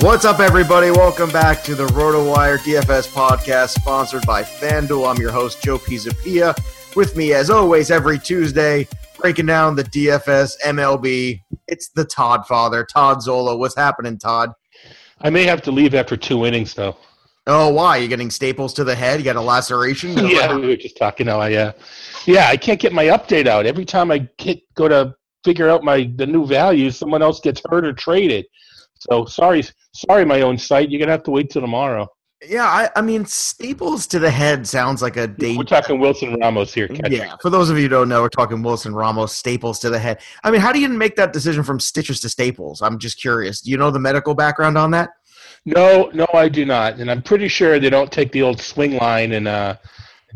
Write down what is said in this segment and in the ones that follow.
What's up, everybody? Welcome back to the RotoWire DFS podcast, sponsored by FanDuel. I'm your host, Joe Pisapia. With me, as always, every Tuesday, breaking down the DFS MLB. It's the Todd father, Todd Zola. What's happening, Todd? I may have to leave after two innings, though. Oh, why? You're getting staples to the head? You got a laceration? yeah, we were just talking. I, uh, yeah, I can't get my update out. Every time I get, go to figure out my the new values, someone else gets hurt or traded. So sorry, sorry, my own site. You're gonna have to wait till tomorrow. Yeah, I, I mean, staples to the head sounds like a date. We're talking Wilson Ramos here. Catcher. Yeah, for those of you who don't know, we're talking Wilson Ramos, staples to the head. I mean, how do you make that decision from stitches to staples? I'm just curious. Do you know the medical background on that? No, no, I do not, and I'm pretty sure they don't take the old swing line and uh,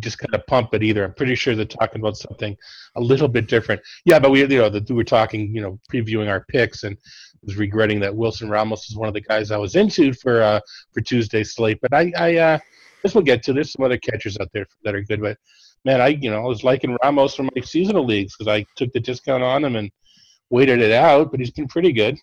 just kind of pump it either. I'm pretty sure they're talking about something a little bit different. Yeah, but we, you know, the, we were talking, you know, previewing our picks, and was regretting that Wilson Ramos is one of the guys I was into for uh, for Tuesday's slate. But I, I uh, this will get to. There's some other catchers out there that are good, but man, I you know I was liking Ramos from my seasonal leagues because I took the discount on him and waited it out. But he's been pretty good.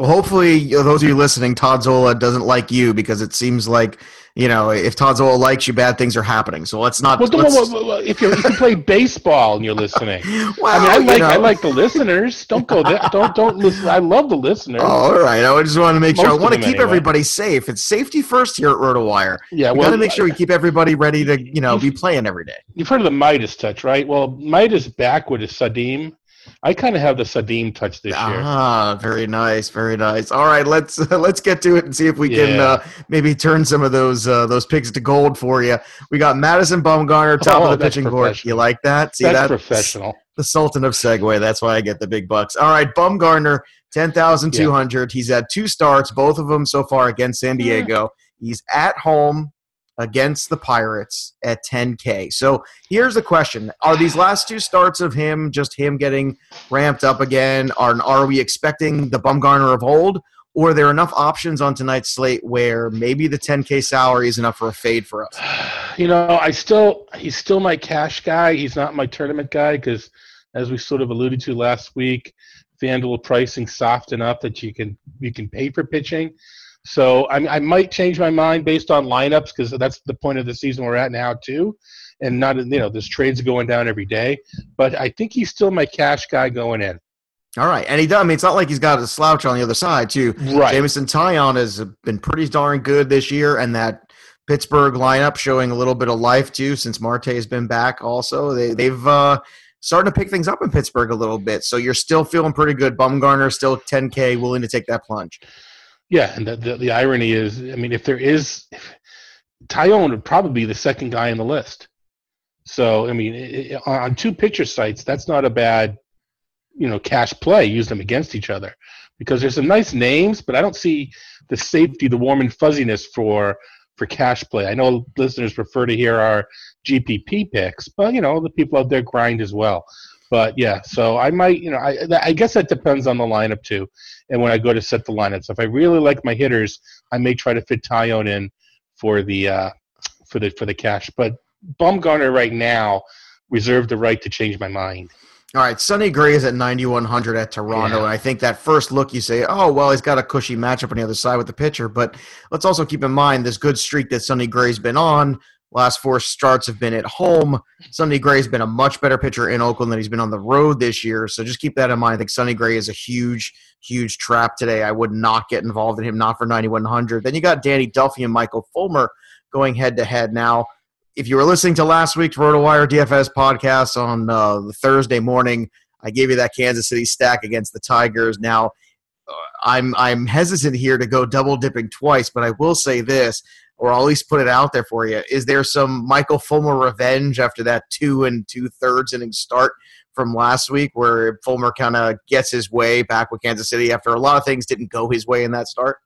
Well, hopefully, those of you listening, Todd Zola doesn't like you because it seems like you know if Todd Zola likes you, bad things are happening. So let's not. Well, let's, well, well, if, you if you play baseball and you're listening, well, I mean, I like know. I like the listeners. Don't go there. Don't don't listen. I love the listeners. Oh, all right. I just want to make Most sure. I want to keep anyway. everybody safe. It's safety first here at RotoWire. Yeah, we got to make sure we keep everybody ready to you know be playing every day. You've heard of the Midas touch, right? Well, Midas back with a Sadim I kind of have the Sadim touch this year. Ah, very nice, very nice. All right, let's uh, let's get to it and see if we yeah. can uh, maybe turn some of those uh, those picks to gold for you. We got Madison Bumgarner top oh, of the pitching board. You like that? See that's that? professional. The Sultan of Segue. That's why I get the big bucks. All right, Bumgarner, ten thousand two hundred. Yeah. He's had two starts, both of them so far against San Diego. Yeah. He's at home against the Pirates at 10K. So here's the question Are these last two starts of him just him getting ramped up again? Are, are we expecting the Bumgarner of old? Or are there enough options on tonight's slate where maybe the 10K salary is enough for a fade for us? You know, I still, he's still my cash guy. He's not my tournament guy because, as we sort of alluded to last week, FanDuel pricing soft enough that you can you can pay for pitching. So I, I might change my mind based on lineups because that's the point of the season we're at now too, and not you know this trades going down every day. But I think he's still my cash guy going in. All right, and he does. I mean, it's not like he's got a slouch on the other side too. Right, Jameson Taillon has been pretty darn good this year, and that Pittsburgh lineup showing a little bit of life too since Marte has been back. Also, they they've. Uh, starting to pick things up in Pittsburgh a little bit. So you're still feeling pretty good. Bumgarner still 10K, willing to take that plunge. Yeah, and the, the, the irony is, I mean, if there is, Taillon would probably be the second guy on the list. So, I mean, it, on two pitcher sites, that's not a bad, you know, cash play. Use them against each other. because there's some nice names, but I don't see the safety, the warm and fuzziness for for cash play. I know listeners prefer to hear our GPP picks, but you know the people out there grind as well. But yeah, so I might, you know, I, I guess that depends on the lineup too, and when I go to set the lineup. So if I really like my hitters, I may try to fit Taillon in for the uh, for the for the cash. But Bumgarner right now reserve the right to change my mind. All right, Sonny Gray is at 9,100 at Toronto, yeah. and I think that first look you say, oh, well, he's got a cushy matchup on the other side with the pitcher. But let's also keep in mind this good streak that Sonny Gray's been on. Last four starts have been at home. Sonny Gray's been a much better pitcher in Oakland than he's been on the road this year. So just keep that in mind. I think Sonny Gray is a huge, huge trap today. I would not get involved in him, not for 9,100. Then you got Danny Duffy and Michael Fulmer going head to head now if you were listening to last week's RotoWire DFS podcast on uh, the Thursday morning, I gave you that Kansas City stack against the Tigers. Now, uh, I'm I'm hesitant here to go double dipping twice, but I will say this, or I'll at least put it out there for you. Is there some Michael Fulmer revenge after that two and two thirds inning start from last week, where Fulmer kind of gets his way back with Kansas City after a lot of things didn't go his way in that start?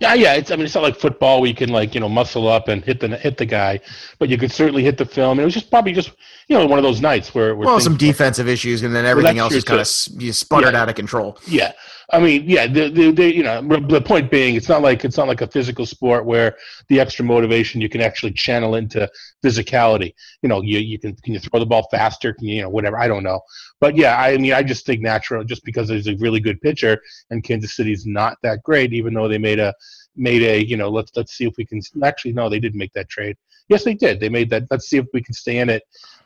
Yeah, yeah. It's I mean it's not like football where you can like you know muscle up and hit the hit the guy, but you could certainly hit the film. And it was just probably just you know one of those nights where, where well some defensive issues and then everything well, else is kind of you sputtered yeah. out of control. Yeah, I mean, yeah, the, the, the, you know, the point being, it's not like it's not like a physical sport where the extra motivation you can actually channel into physicality. You know, you, you can can you throw the ball faster? Can you, you know, whatever? I don't know, but yeah, I mean, I just think natural, just because there's a really good pitcher and Kansas City's not that great, even though they made a made a you know let's let's see if we can actually no they didn't make that trade yes they did they made that let's see if we can stay in it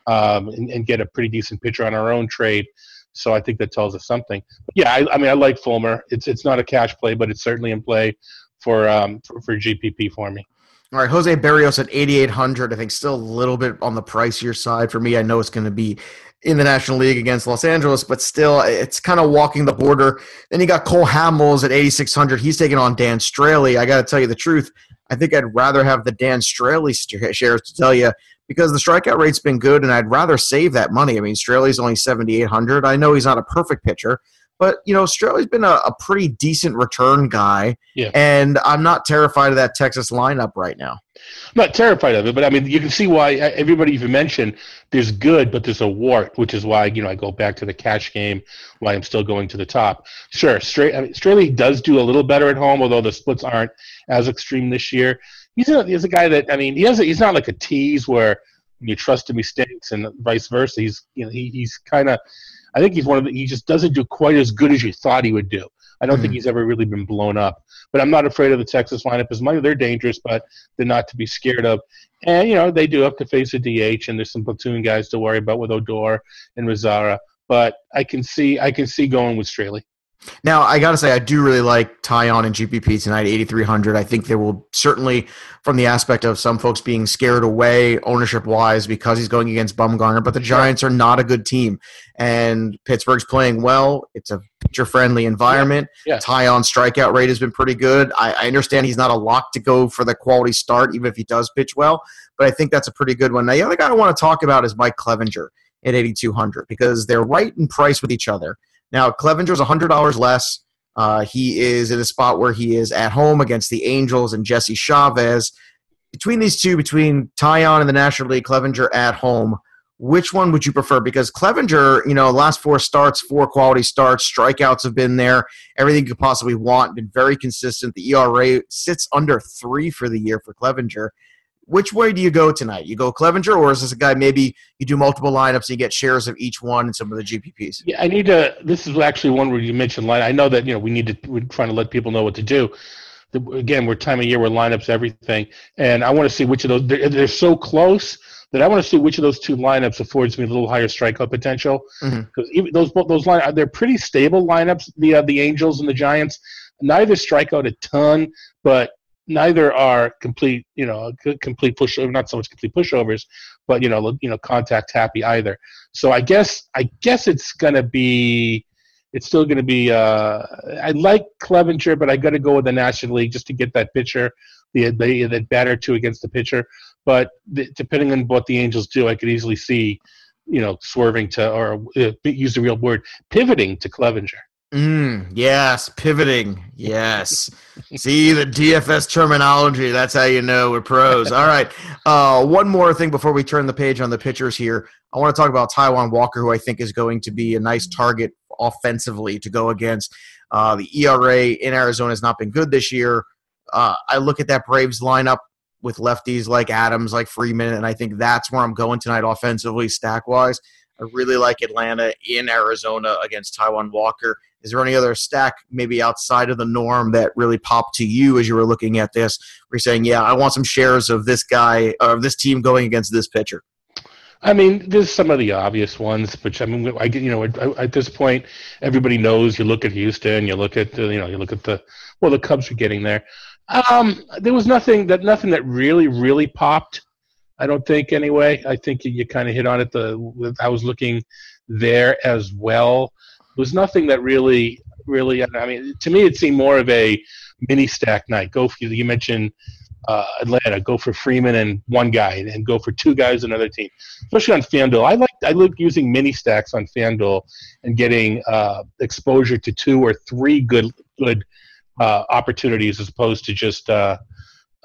um, and, and get a pretty decent pitcher on our own trade so I think that tells us something. But yeah, I, I, mean, I like Fulmer. It's it's not a cash play, but it's certainly in play for um for, for GPP for me. All right, Jose Berrios at 8,800. I think still a little bit on the pricier side for me. I know it's going to be in the National League against Los Angeles, but still, it's kind of walking the border. Then you got Cole Hamels at 8,600. He's taking on Dan Straily. I got to tell you the truth. I think I'd rather have the Dan Straily shares to tell you because the strikeout rate's been good, and I'd rather save that money. I mean, Straily's only 7,800. I know he's not a perfect pitcher, but you know, Straily's been a, a pretty decent return guy, yeah. and I'm not terrified of that Texas lineup right now. I'm not terrified of it, but I mean, you can see why everybody even mentioned there's good, but there's a wart, which is why you know I go back to the cash game, why I'm still going to the top. Sure, straight. I mean, Straily does do a little better at home, although the splits aren't as extreme this year he's a he's a guy that I mean he has a, he's not like a tease where you trust him he stinks and vice versa. He's you know he, he's kind of I think he's one of the, he just doesn't do quite as good as you thought he would do. I don't mm think hmm. he's ever really been blown up. But I'm not afraid of the Texas lineup as much. They're dangerous, but they're not to be scared of. And you know they do have to face a DH, and there's some platoon guys to worry about with Odor and Mazara. But I can see I can see going with Straily. Now, I got to say, I do really like Taillon and GPP tonight, 8,300. I think there will certainly, from the aspect of some folks being scared away ownership wise because he's going against Bumgarner, but the Giants are not a good team. And Pittsburgh's playing well. It's a pitcher friendly environment. Yeah. yeah. Taillon strikeout rate has been pretty good. I, I understand he's not a lock to go for the quality start, even if he does pitch well, but I think that's a pretty good one. Now, the other guy I want to talk about is Mike Clevinger at 8,200 because they're right in price with each other. Now, Clevinger's $100 less. Uh, he is in a spot where he is at home against the Angels and Jesse Chavez. Between these two, between Taillon and the National League, Clevinger at home, which one would you prefer? Because Clevinger, you know, last four starts, four quality starts, strikeouts have been there, everything you could possibly want, been very consistent. The ERA sits under three for the year for Clevinger which way do you go tonight? You go Clevinger, or is this a guy maybe you do multiple lineups and you get shares of each one and some of the GPPs? Yeah, I need to. This is actually one where you mentioned line. I know that you know we need to. We're trying to let people know what to do. The, again, we're time of year where lineups everything, and I want to see which of those. They're, they're, so close that I want to see which of those two lineups affords me a little higher strikeout potential. Because mm-hmm. those those line they're pretty stable lineups. The uh, the Angels and the Giants neither strike out a ton, but neither are complete, you know, complete push not so much complete pushovers, but you know, you know, contact happy either. So I guess I guess it's gonna be it's still to be. Uh, I like Clevinger, but I got to go with the National League just to get that pitcher, the the that batter two against the pitcher. But the, depending on what the Angels do, I could easily see, you know, swerving to or uh, use the real word, pivoting to Clevinger. Mm, yes, pivoting. Yes. See the DFS terminology. That's how you know we're pros. All right. Uh, one more thing before we turn the page on the pitchers here. I want to talk about Taijuan Walker, who I think is going to be a nice target offensively to go against. Uh, the ERA in Arizona has not been good this year. Uh, I look at that Braves lineup with lefties like Adams, like Freeman, and I think that's where I'm going tonight offensively, stack wise. I really like Atlanta in Arizona against Taijuan Walker. Is there any other stack maybe outside of the norm that really popped to you as you were looking at this? Where you're saying, yeah, I want some shares of this guy of this team going against this pitcher. I mean, there's some of the obvious ones, which I mean, I get you know at, at, this point, everybody knows. You look at Houston, you look at the, you know, you look at the well, the Cubs are getting there. Um, there was nothing that nothing that really really popped. I don't think anyway. I think you, you kind of hit on it. The I was looking there as well. There was nothing that really really. I mean, to me, it seemed more of a mini stack night. Go for you mentioned uh, Atlanta, go for Freeman and one guy, and go for two guys another team. Especially on FanDuel, I like I like using mini stacks on FanDuel and getting uh, exposure to two or three good good uh, opportunities as opposed to just uh,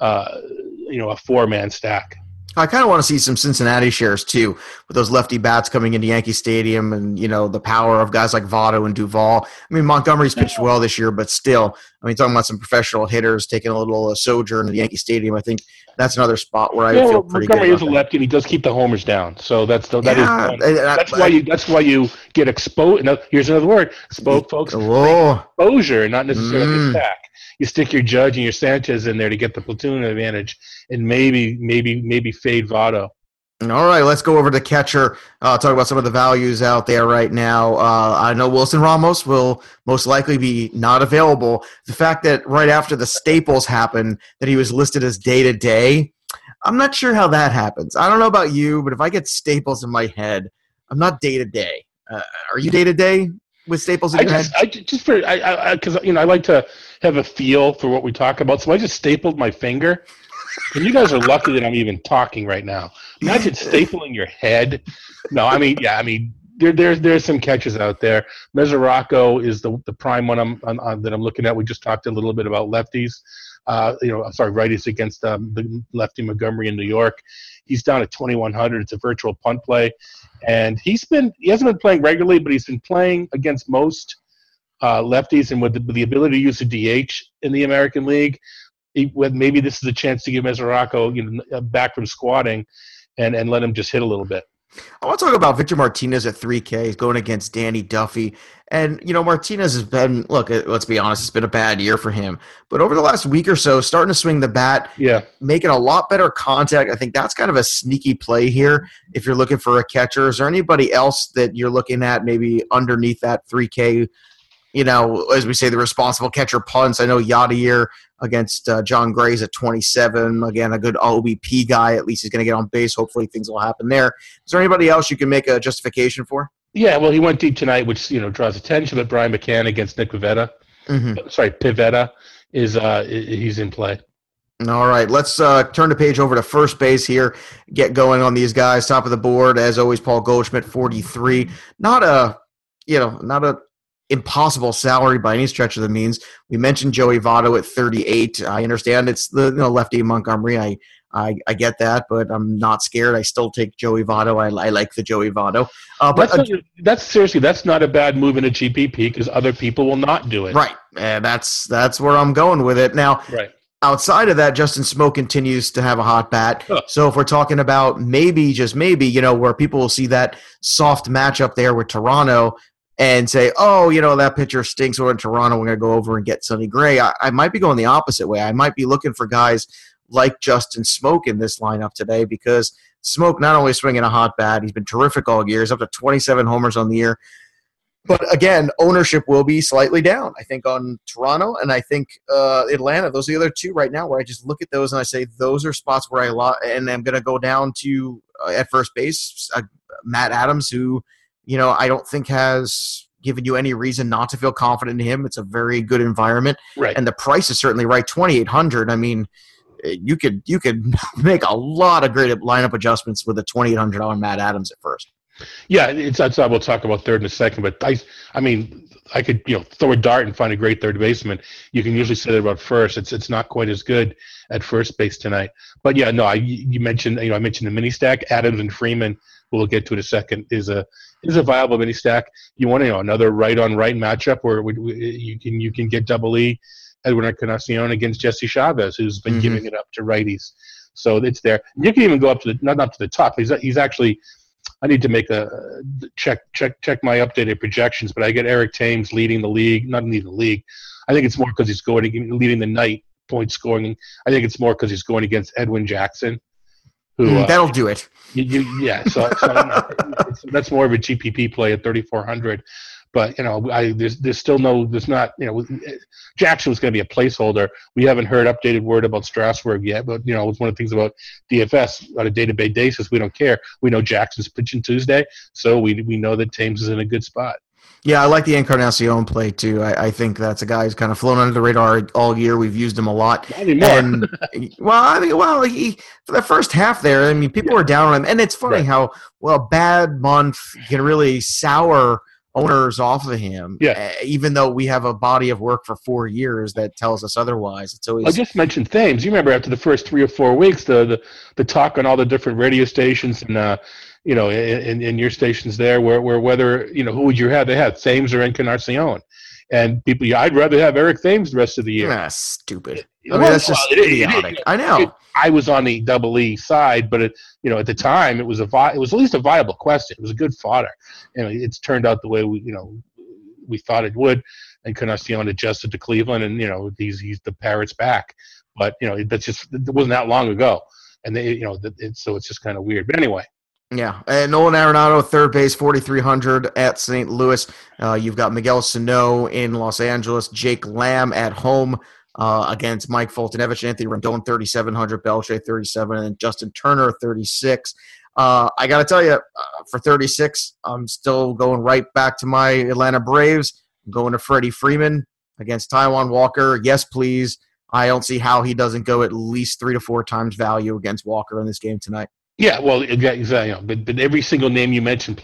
uh, you know a four man stack. I kind of want to see some Cincinnati shares too, with those lefty bats coming into Yankee Stadium, and you know the power of guys like Votto and Duvall. I mean Montgomery's pitched well this year, but still, I mean talking about some professional hitters taking a little uh, sojourn at Yankee Stadium. I think that's another spot where I yeah, feel pretty Montgomery good. is a lefty, and he does keep the homers down, so that's the, that yeah, is, that's I, why you that's why you get exposed. Here's another word, exposed folks. Exposure, not necessarily mm. stack you stick your Judge and your Sanchez in there to get the platoon advantage, and maybe maybe maybe fade Votto. All right, let's go over to catcher. Uh, talk about some of the values out there right now. Uh, I know Wilson Ramos will most likely be not available. The fact that right after the Staples happened, that he was listed as day to day, I'm not sure how that happens. I don't know about you, but if I get Staples in my head, I'm not day to day. Are you day to day with Staples in I your just, head? I just for I because you know I like to have a feel for what we talk about. So I just stapled my finger. And you guys are lucky that I'm even talking right now. Imagine stapling your head. No, I mean, yeah, I mean, there, there's there's some catches out there. Mesoraco is the the prime one I'm, on, that I'm looking at. We just talked a little bit about lefties. Uh, you know, sorry, righties against um, the lefty Montgomery in New York. He's down at 2100. It's a virtual punt play, and he's been he hasn't been playing regularly, but he's been playing against most uh, lefties, and with the, with the, ability to use a DH in the American League, he, maybe this is a chance to give Mesoraco you know, uh, back from squatting and, and let him just hit a little bit. I want to talk about Victor Martinez at 3K. He's going against Danny Duffy. And, you know, Martinez has been, look, uh, let's be honest, it's been a bad year for him. But over the last week or so, starting to swing the bat, yeah, making a lot better contact. I think that's kind of a sneaky play here if you're looking for a catcher. Is there anybody else that you're looking at maybe underneath that 3K you know, as we say, the responsible catcher punts. I know Yadier against uh, Jon Gray's at 27. Again, a good OBP guy. At least he's going to get on base. Hopefully, things will happen there. Is there anybody else you can make a justification for? Yeah, well, he went deep tonight, which you know draws attention. But Brian McCann against Nick Pivetta, mm-hmm. sorry, Pivetta is uh, he's in play. All right, let's uh, turn the page over to first base here. Get going on these guys. Top of the board, as always, Paul Goldschmidt, 43. Not a, you know, not a impossible salary by any stretch of the means. We mentioned Joey Votto at 38. I understand it's the you know, lefty Montgomery. I, I I get that, but I'm not scared. I still take Joey Votto. I, I like the Joey Votto. Uh, but that's, uh, that's, seriously that's not a bad move in a GPP because other people will not do it. Right, and that's that's where I'm going with it now. Right. Outside of that, Justin Smoak continues to have a hot bat. Huh. So if we're talking about maybe, just maybe, you know, where people will see that soft matchup there with Toronto, and say, oh, you know, that pitcher stinks. We're in Toronto. We're going to go over and get Sonny Gray. I, I, might be going the opposite way. I might be looking for guys like Justin Smoak in this lineup today because Smoak not only swinging a hot bat, he's been terrific all year. He's up to 27 homers on the year. But again, ownership will be slightly down, I think, on Toronto and I think uh, Atlanta. Those are the other two right now where I just look at those and I say, those are spots where I lo- and I'm going to go down to uh, at first base, uh, Matt Adams, who – you know, I don't think has given you any reason not to feel confident in him. It's a very good environment, right? And the price is certainly right. Twenty eight hundred. I mean, eh, you could you could make a lot of great lineup adjustments with a twenty eight hundred dollar Matt Adams at first. Yeah, it's that's we'll talk about third in a second. But I, I mean, I could you know throw a dart and find a great third baseman. You can usually say that about first. It's it's not quite as good at first base tonight. But yeah, no, I you mentioned you know I mentioned the mini stack Adams and Freeman. We'll get to it in a second. Is a is a viable mini stack. You want to know another right on right matchup where we, we, you can you can get double E Edwin Encarnacion against Jesse Chavez, who's been mm-hmm. giving it up to righties. So it's there. You can even go up to the not up to the top. He's he's actually I need to make a check check check my updated projections, but I get Eric Thames leading the league, not leading the league. I think it's more because he's going leading the night point scoring. I think it's more because he's going against Edwin Jackson. Who, mm, that'll uh, do it. You, you, yeah, so, so that's more of a GPP play at 3,400. But you know, I there's there's still no there's not you know Jackson was going to be a placeholder. We haven't heard updated word about Strasburg yet, but you know it's one of the things about DFS on a day-to-day basis. We don't care. We know Jackson's pitching Tuesday, so we we know that Thames is in a good spot. Yeah, I like the Encarnacion play too. I, I, think that's a guy who's kind of flown under the radar all year. We've used him a lot. And well, I mean, well, he for the first half there, I mean, people yeah. were down on him, and it's funny right. how well bad month can really sour owners off of him. Yeah. Uh, even though we have a body of work for four years that tells us otherwise. It's always. I just mentioned Thames. You remember after the first three or four weeks, the the, the talk on all the different radio stations and. Uh, you know, in, in your stations there, where, where whether you know who would you have? They had Thames or Encarnacion, and people. Yeah, I'd rather have Eric Thames the rest of the year. Stupid. I mean, that's just well, idiotic. It, it, I know. I was on the double E side, but it, you know, at the time, it was a vi- it was at least a viable question. It was a good fodder, and it's turned out the way we, you know, we thought it would. And Encarnacion adjusted to Cleveland, and you know, he's he's the Parrots back. But you know, that's just it wasn't that long ago, and they, you know, it, so it's just kind of weird. But anyway, yeah, and Nolan Arenado, third base, 4,300 at St. Louis. Uh, you've got Miguel Sano in Los Angeles, Jake Lamb at home uh, against Mike Foltynewicz, Anthony Rendon, 3,700, Beltre, 37, and Justin Turner, 36. Uh, I got to tell you, uh, for 36, I'm still going right back to my Atlanta Braves. I'm going to Freddie Freeman against Taijuan Walker. Yes, please. I don't see how he doesn't go at least three to four times value against Walker in this game tonight. Yeah, well, exactly. But, but every single name you mentioned,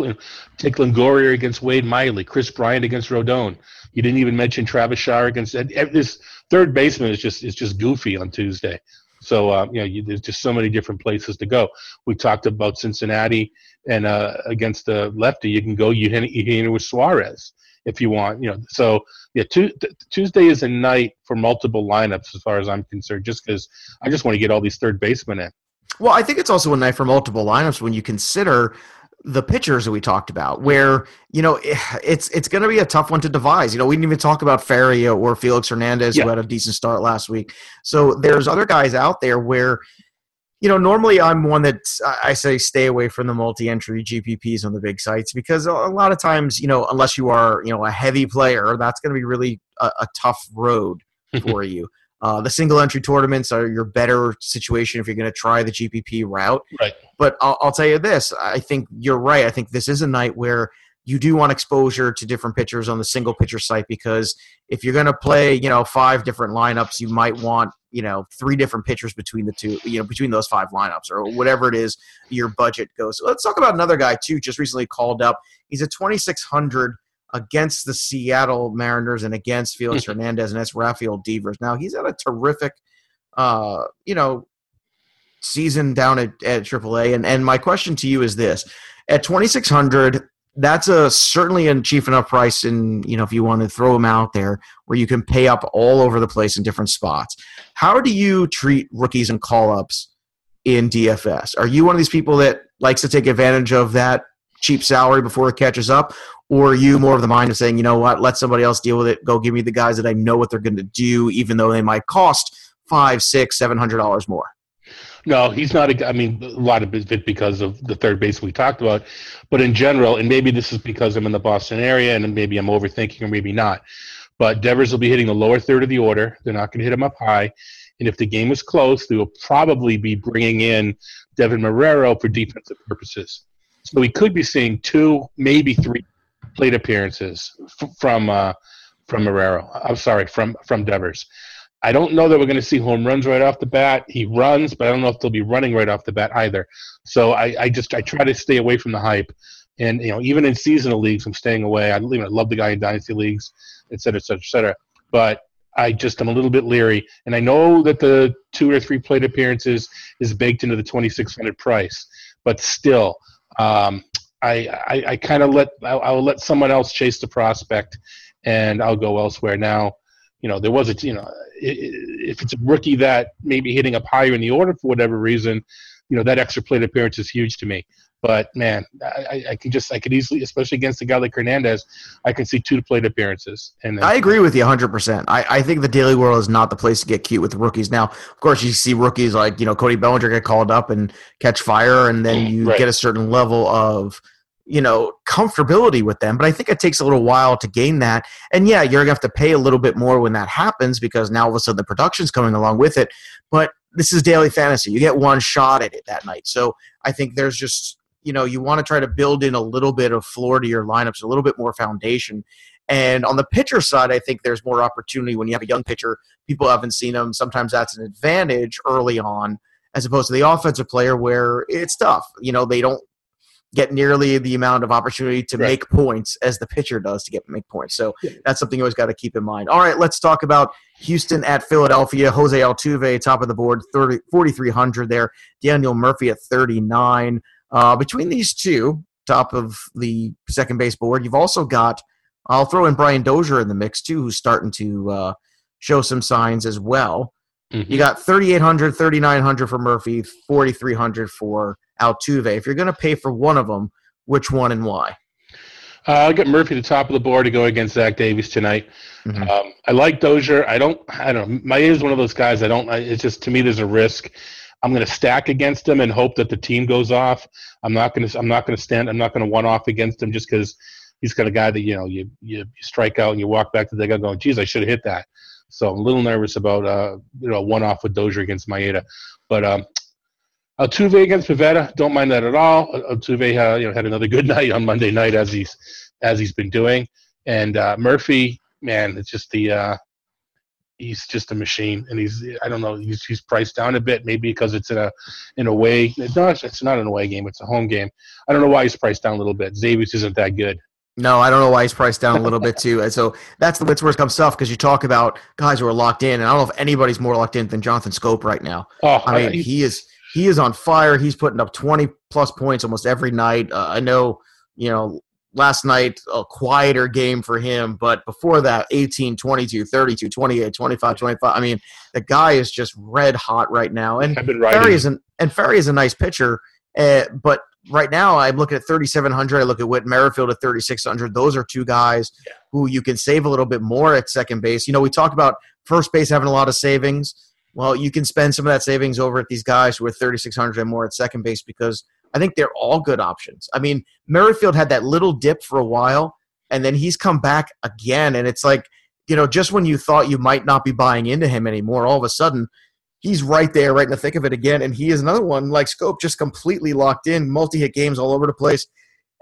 take Longoria against Wade Miley, Kris Bryant against Rodon. You didn't even mention Travis Shaw against this third baseman is just is just goofy on Tuesday. So uh, you know, you, there's just so many different places to go. We talked about Cincinnati and uh, against the lefty, you can go hit with Suarez if you want. You know, so yeah, tu- Tuesday is a night for multiple lineups as far as I'm concerned. Just because I just want to get all these third basemen in. Well, I think it's also a night for multiple lineups when you consider the pitchers that we talked about, where you know eh, it's it's going to be a tough one to devise. You know, we didn't even talk about Faria or Felix Hernandez, yeah. who had a decent start last week. So there's other guys out there where, you know, normally I'm one that I say stay away from the multi-entry GPPs on the big sites because a lot of times, you know, unless you are you know a heavy player, that's going to be really a, a tough road mm-hmm. for you. Uh, the single entry tournaments are your better situation if you're going to try the GPP route. Right. But I'll, I'll, tell you this: I think you're right. I think this is a night where you do want exposure to different pitchers on the single pitcher site because if you're going to play, you know, five different lineups, you might want you know three different pitchers between the two, you know, between those five lineups or whatever it is your budget goes. So let's talk about another guy too. Just recently called up. He's a 2600 against the Seattle Mariners and against Felix Hernandez, and that's Rafael Devers. Now he's had a terrific, uh, you know, season down at, at AAA. And and my question to you is this: at twenty six hundred, that's a certainly a cheap enough price. And you know, if you want to throw him out there, where you can pay up all over the place in different spots. How do you treat rookies and call ups in DFS? Are you one of these people that likes to take advantage of that cheap salary before it catches up, or are you more of the mind of saying, you know what, let somebody else deal with it. Go give me the guys that I know what they're going to do, even though they might cost five, six, seven hundred dollars more. No, he's not. A, I mean, a lot of it because of the third base we talked about, but in general, and maybe this is because I'm in the Boston area, and maybe I'm overthinking, or maybe not. But Devers will be hitting the lower third of the order. They're not going to hit him up high, and if the game is close, they will probably be bringing in Devin Marrero for defensive purposes. So we could be seeing two, maybe three plate appearances f- from uh, from Marrero. I'm sorry, from from Devers. I don't know that we're going to see home runs right off the bat. He runs, but I don't know if they'll be running right off the bat either. So I, I just I try to stay away from the hype And you know, even in seasonal leagues, I'm staying away. I, you know, love the guy in dynasty leagues, et cetera, et cetera, et cetera. But I just am a little bit leery, and I know that the two or three plate appearances is baked into the 2600 price, but still, um, I I, I kind of let I'll, I'll let someone else chase the prospect, and I'll go elsewhere. Now, you know, there was a you know if it's a rookie that maybe hitting up higher in the order for whatever reason, you know that extra plate appearance is huge to me. But man, I, I can just I could easily, especially against a guy like Hernandez, I can see two plate appearances. And I agree with you 100. percent I, I think the daily world is not the place to get cute with rookies. Now, of course, you see rookies like you know Cody Bellinger get called up and catch fire, and then you right. get a certain level of you know comfortability with them but i think it takes a little while to gain that and yeah you're gonna have to pay a little bit more when that happens because now all of a sudden the production's coming along with it but this is daily fantasy you get one shot at it that night so i think there's just you know you want to try to build in a little bit of floor to your lineups a little bit more foundation and on the pitcher side i think there's more opportunity when you have a young pitcher people haven't seen them sometimes that's an advantage early on as opposed to the offensive player where it's tough you know they don't get nearly the amount of opportunity to right. make points as the pitcher does to get make points. So yeah. that's something you always got to keep in mind. All right, let's talk about Houston at Philadelphia. Jose Altuve, top of the board, 4,300 there. Daniel Murphy at 39. Uh, between these two, top of the second base board, you've also got, I'll throw in Brian Dozier in the mix too, who's starting to uh, show some signs as well. Mm-hmm. You got 3,800, 3,900 for Murphy, 4,300 for Altuve. If you're going to pay for one of them, which one and why? Uh, I'll get Murphy the top of the board to go against Zach Davies tonight. Mm-hmm. Um, I like Dozier. I don't. I don't. Know. My is one of those guys. I don't. I, it's just to me, there's a risk. I'm going to stack against him and hope that the team goes off. I'm not going to. I'm not going to stand. I'm not going to one off against him just because he's got a guy that you know you, you, strike out and you walk back to the guy going, "Geez, I should have hit that." So I'm a little nervous about uh, you know one off with Dozier against Maeda, but um, Altuve against Pivetta, don't mind that at all. Altuve uh, you know had another good night on Monday night as he's as he's been doing, and uh, Murphy, man, it's just the uh, he's just a machine, and he's I don't know he's he's priced down a bit, maybe because it's in a in a way no it's not an away game, it's a home game. I don't know why he's priced down a little bit. Davies isn't that good. No, I don't know why he's priced down a little bit too. And so that's the Wits come stuff because you talk about guys who are locked in, and I don't know if anybody's more locked in than Jonathan Schoop right now. Oh, I mean, he is he is on fire. He's putting up twenty plus points almost every night. Uh, I know, you know, last night a quieter game for him, but before that 18, 22, 32, 28, 25, 25. I mean, the guy is just red hot right now. And Ferry is an, and Ferry is a nice pitcher, uh, but right now I'm looking at 3,700. I look at Whit Merrifield at 3,600. Those are two guys yeah. who you can save a little bit more at second base. You know, we talk about first base having a lot of savings. Well, you can spend some of that savings over at these guys who are 3,600 and more at second base because I think they're all good options. I mean, Merrifield had that little dip for a while, and then he's come back again. And it's like, you know, just when you thought you might not be buying into him anymore, all of a sudden – he's right there, right in the thick of it again. And he is another one like Scope, just completely locked in, multi hit games all over the place,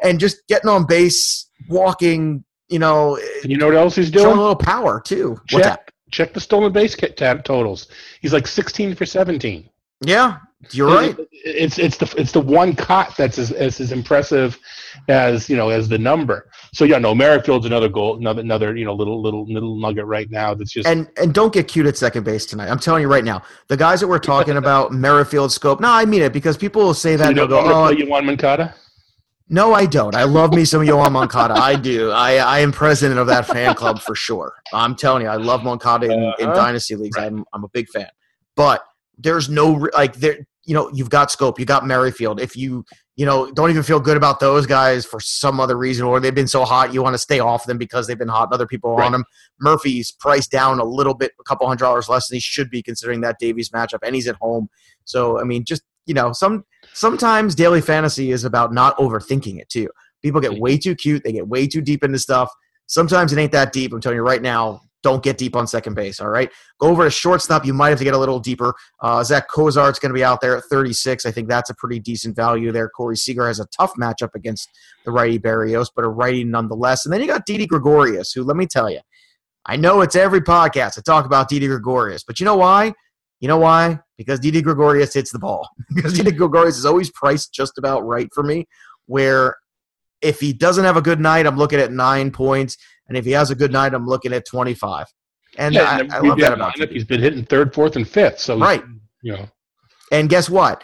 and just getting on base, walking. You know, and you know what else he's doing? a little power too. Check, check the stolen base totals. He's like sixteen for seventeen. Yeah, you're right. It's it's the it's the one cot that's as, as, as impressive as you know as the number. So yeah, no, Merrifield's another goal, another another you know little little little nugget right now. That's just and and don't get cute at second base tonight. I'm telling you right now, the guys that we're talking about, Merrifield, Schoop. No, I mean it because people will say that. You know, go, oh, you want Moncada. No, I don't. I love me some Yoan Moncada. I do. I, I am president of that fan club for sure. I'm telling you, I love Moncada in, uh-huh. dynasty leagues. Right. I'm I'm a big fan. But there's no like there you know you've got Schoop you got merrifield. If you you know don't even feel good about those guys for some other reason or they've been so hot you want to stay off them because they've been hot and other people are right. on them. Murphy's priced down a little bit a couple hundred dollars less than he should be considering that davies matchup and he's at home. So i mean just you know some sometimes daily fantasy is about not overthinking it too. People get way too cute they get way too deep into stuff. Sometimes it ain't that deep i'm telling you right now don't get deep on second base. All right, go over to shortstop. You might have to get a little deeper. Uh, Zach Cozart's going to be out there at 36. I think that's a pretty decent value there. Corey Seager has a tough matchup against the righty Berrios, but a righty nonetheless. And then you got Didi Gregorius, who let me tell you, I know it's every podcast I talk about Didi Gregorius, but you know why? You know why? Because Didi Gregorius hits the ball. because Didi Gregorius is always priced just about right for me. Where if he doesn't have a good night, I'm looking at nine points, and if he has a good night, I'm looking at 25. And Yeah, I, and I love that about. TB. He's been hitting third, fourth, and fifth. So Right. you know. And guess what?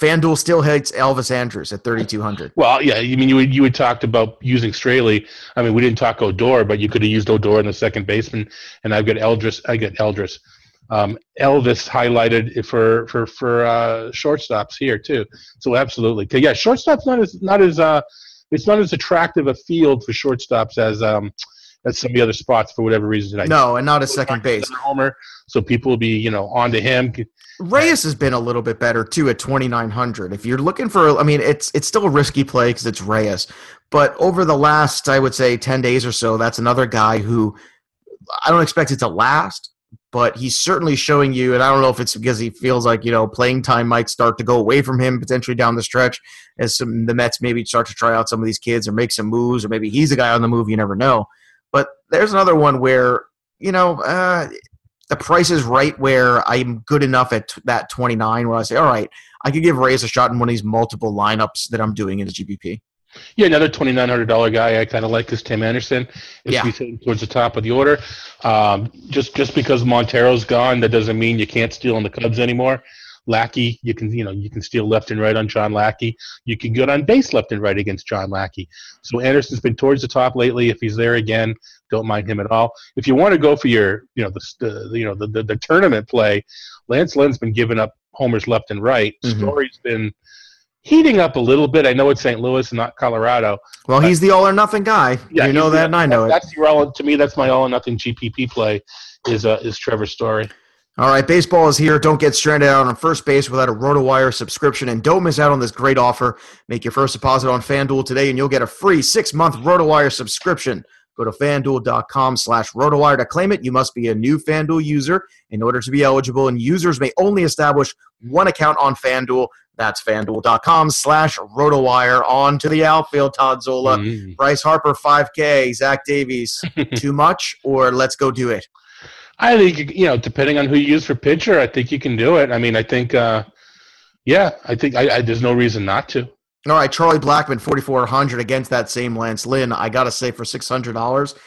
FanDuel still hits Elvis Andrus at 3,200. Well, yeah. I mean, you you had talked about using Straily. I mean, we didn't talk Odor, but you could have used Odor in the second baseman, and I've got Eldris. I got Eldris. Um, Elvis highlighted for for for uh, shortstops here too. So absolutely, yeah, shortstops not as not as uh, it's not as attractive a field for shortstops as um as some of the other spots for whatever reason tonight. No, and not a second base. homer, so people will be you know on to him. Reyes has been a little bit better too at 2,900. If you're looking for, I mean, it's it's still a risky play because it's Reyes, but over the last, I would say, 10 days or so, that's another guy who I don't expect it to last, but he's certainly showing you, and I don't know if it's because he feels like you know playing time might start to go away from him potentially down the stretch as some the Mets maybe start to try out some of these kids or make some moves, or maybe he's a guy on the move. You never know. But there's another one where you know. Uh, the price is right where I'm good enough at t- that 29 where I say, all right, I could give Reyes a shot in one of these multiple lineups that I'm doing in the GPP. Yeah, another twenty nine hundred dollar guy I kind of like is Tim Anderson. If Yeah. he's hitting towards the top of the order, um, just just because Montero's gone, that doesn't mean you can't steal on the Cubs anymore. Lackey, you can you know you can steal left and right on John Lackey. You can get on base left and right against John Lackey. So Anderson's been towards the top lately. If he's there again, don't mind him at all. If you want to go for your you know the, the you know the, the the tournament play, Lance Lynn's been giving up homers left and right. Mhm. Story's been heating up a little bit. I know it's St. Louis, and not Colorado. Well, he's the all or nothing guy. Yeah, you know that, and I know it. That's your all. To me, that's my all or nothing GPP play. Is uh, is Trevor Story? All right, baseball is here. Don't get stranded out on first base without a RotoWire subscription, and don't miss out on this great offer. Make your first deposit on FanDuel today, and you'll get a free six-month RotoWire subscription. Go to FanDuel.com slash RotoWire to claim it. You must be a new FanDuel user in order to be eligible, and users may only establish one account on FanDuel. That's FanDuel.com slash RotoWire. On to the outfield, Todd Zola. Mm. Bryce Harper, 5K. Zach Davies, too much, or let's go do it? I think you know, depending on who you use for pitcher, I think you can do it. I mean, I think, uh, yeah, I think I, I, there's no reason not to. All right, Charlie Blackmon, 4,400 against that same Lance Lynn. I got to say, for $600,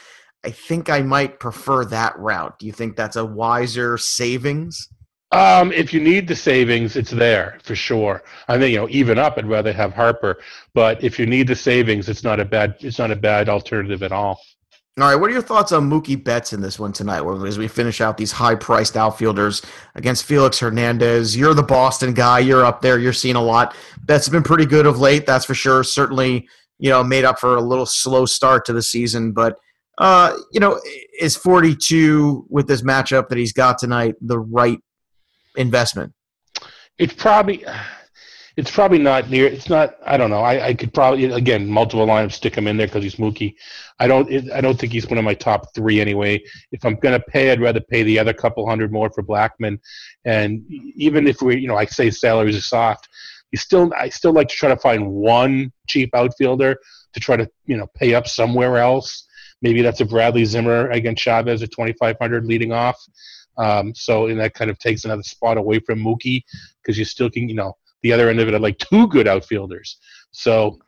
I think I might prefer that route. Do you think that's a wiser savings? Um, if you need the savings, it's there for sure. I think you know, even up, I'd rather have Harper. But if you need the savings, it's not a bad it's not a bad alternative at all. All right, what are your thoughts on Mookie Betts in this one tonight as we finish out these high priced outfielders against Felix Hernandez? You're the Boston guy. You're up there. You're seeing a lot. Betts has been pretty good of late, that's for sure. Certainly, you know, made up for a little slow start to the season. But, uh, you know, is 42 with this matchup that he's got tonight the right investment? It's probably it's probably not near. It's not. I don't know. I, I could probably again multiple lineups stick him in there because he's Mookie. I don't. It, I don't think he's one of my top three anyway. If I'm gonna pay, I'd rather pay the other couple hundred more for Blackmon. And even if we, you know, I say salaries are soft, you still. I still like to try to find one cheap outfielder to try to you know pay up somewhere else. Maybe that's a Bradley Zimmer against Chavez at 2,500 leading off. Um, so and that kind of takes another spot away from Mookie because you still can, you know, the other end of it are like two good outfielders. So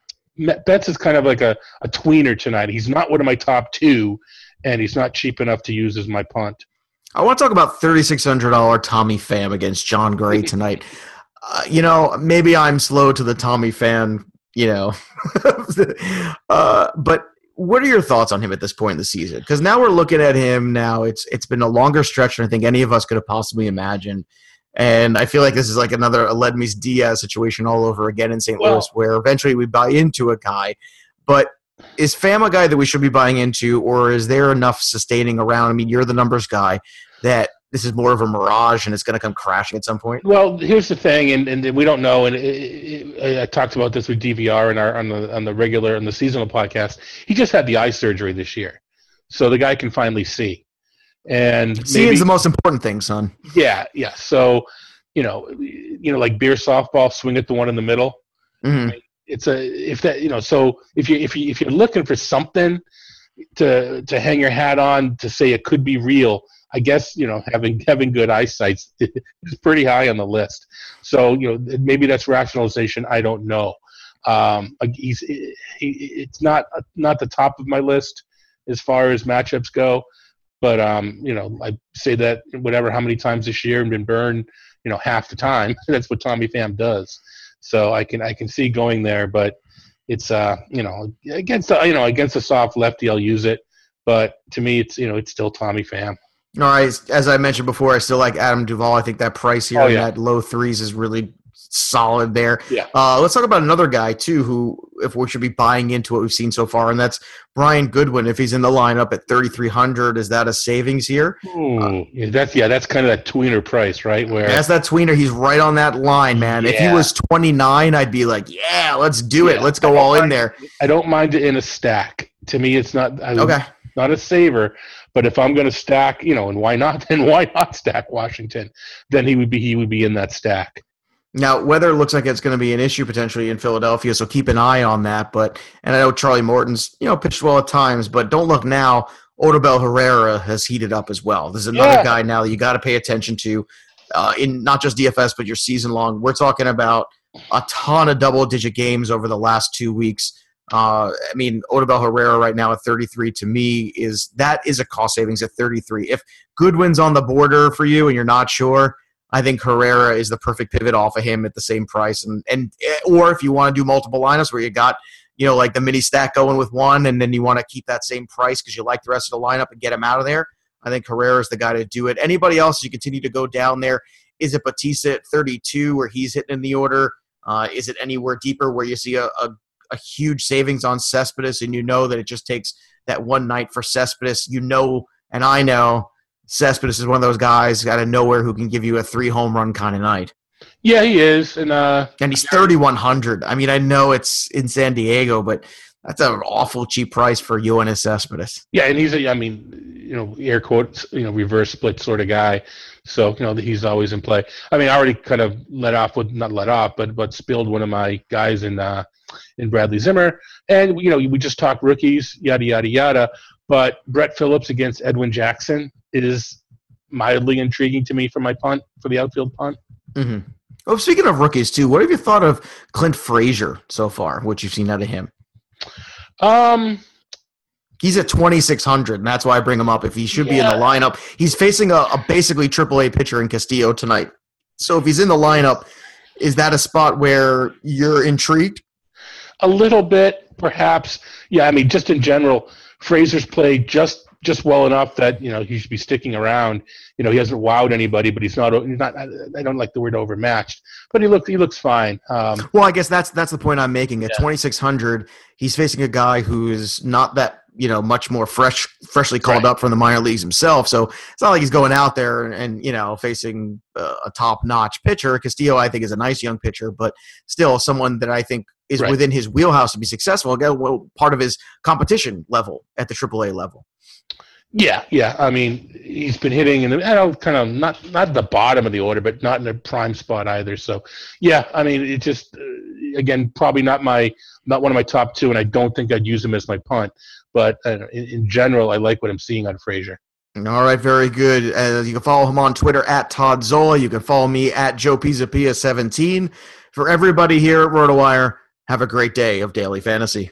Betts is kind of like a, a tweener tonight. He's not one of my top two, and he's not cheap enough to use as my punt. I want to talk about $3,600 Tommy Pham against Jon Gray tonight. Uh, you know, maybe I'm slow to the Tommy fan, you know, uh, but what are your thoughts on him at this point in the season? Because now we're looking at him. Now it's it's been a longer stretch than I think any of us could have possibly imagined, and I feel like this is like another Aledmys Diaz situation all over again in St. Well- Louis, where eventually we buy into a guy, but is Pham a guy that we should be buying into, or is there enough sustaining around? I mean, you're the numbers guy that this is more of a mirage and it's going to come crashing at some point. Well, here's the thing, and, and we don't know. And it, it, I talked about this with DVR and our on the on the regular and the seasonal podcast. He just had the eye surgery this year, so the guy can finally see. And Seeing's maybe- the most important thing, son. Yeah, yeah. So, you know, you know, like beer softball, swing at the one in the middle. hmm It's a if that you know. So if you if you if you're looking for something to to hang your hat on to say it could be real, I guess you know having having good eyesight is pretty high on the list. So you know maybe that's rationalization. I don't know. Um, he's he, it's not not the top of my list as far as matchups go, but um, you know I say that whatever how many times this year and been burned, you know half the time. That's what Tommy Pham does. So I can I can see going there, but it's uh you know against the, you know against a soft lefty I'll use it, but to me it's you know it's still Tommy Pham. All right, as I mentioned before, I still like Adam Duvall. I think that price here Oh, yeah. that low threes is really solid there. Yeah. Uh, let's talk about another guy too, who if we should be buying into what we've seen so far, and that's Brian Goodwin. If he's in the lineup at thirty three hundred, is that a savings here? Ooh, yeah, that's yeah, that's kind of that tweener price, right? Where That's that tweener. He's right on that line, man. If he was twenty nine, I'd be like, yeah, let's do it. Let's go all in there. I don't mind it in a stack. To me, it's not I, Okay. not a saver. But if I'm going to stack, you know, and why not? Then why not stack Washington? Then he would be he would be in that stack. Now, weather looks like it's going to be an issue potentially in Philadelphia, so keep an eye on that. But and I know Charlie Morton's you know pitched well at times, but don't look now. Odubel Herrera has heated up as well. There's another Yeah. guy now that you got to pay attention to uh, in not just DFS but your season long. We're talking about a ton of double digit games over the last two weeks. Uh, I mean, Odubel Herrera right now at 33 to me is that is a cost savings at 33. If Goodwin's on the border for you and you're not sure, I think Herrera is the perfect pivot off of him at the same price. And and eh, or if you want to do multiple lineups where you got you know like the mini stack going with one, and then you want to keep that same price because you like the rest of the lineup and get him out of there. I think Herrera is the guy to do it. Anybody else, you continue to go down there. Is it Bautista at 32 where he's hitting in the order? Uh, is it anywhere deeper where you see a, a, a huge savings on Cespedes and you know that it just takes that one night for Cespedes? You know, and I know Cespedes is one of those guys out of nowhere who can give you a three home run kind of night. Yeah, he is, and uh, And he's 3,100. I mean, I know it's in San Diego, but that's an awful cheap price for Yoenis Cespedes. yeah, and he's a, I mean, you know, air quotes, you know, reverse split sort of guy. So you know, he's always in play. I mean, I already kind of let off with not let off, but but spilled one of my guys in uh, in Bradley Zimmer, and you know, we just talked rookies, yada yada yada. But Brett Phillips against Edwin Jackson is mildly intriguing to me for my punt for the outfield punt. Mm-hmm. Oh, speaking of rookies, too, what have you thought of Clint Frazier so far? What you've seen out of him? Um, He's at 2,600, and that's why I bring him up. If he should be in the lineup, he's facing a, a basically AAA pitcher in Castillo tonight. So if he's in the lineup, is that a spot where you're intrigued? a little bit, perhaps. Yeah, I mean, just in general, Fraser's played just just well enough that you know he should be sticking around. You know, he hasn't wowed anybody, but he's not. He's not. I don't like the word overmatched, but he looks. He looks fine. Um, Well, I guess that's that's the point I'm making. At Yeah. 2600, he's facing a guy who is not that you know much more fresh, freshly called Right. up from the minor leagues himself. So it's not like he's going out there and, and you know facing uh, a top notch pitcher. Castillo, I think, is a nice young pitcher, but still someone that I think is Right. within his wheelhouse to be successful. Again, well, part of his competition level at the AAA level. Yeah, yeah. I mean, he's been hitting in the kind of not not the bottom of the order, but not in a prime spot either. So, yeah, I mean, it just uh, again probably not my not one of my top two, and I don't think I'd use him as my punt. But uh, in, in general, I like what I'm seeing on Frazier. All right, very good. Uh, you can follow him on Twitter at Todd Zola. You can follow me at Joe Pisapia17. For everybody here at RotoWire, have a great day of daily fantasy.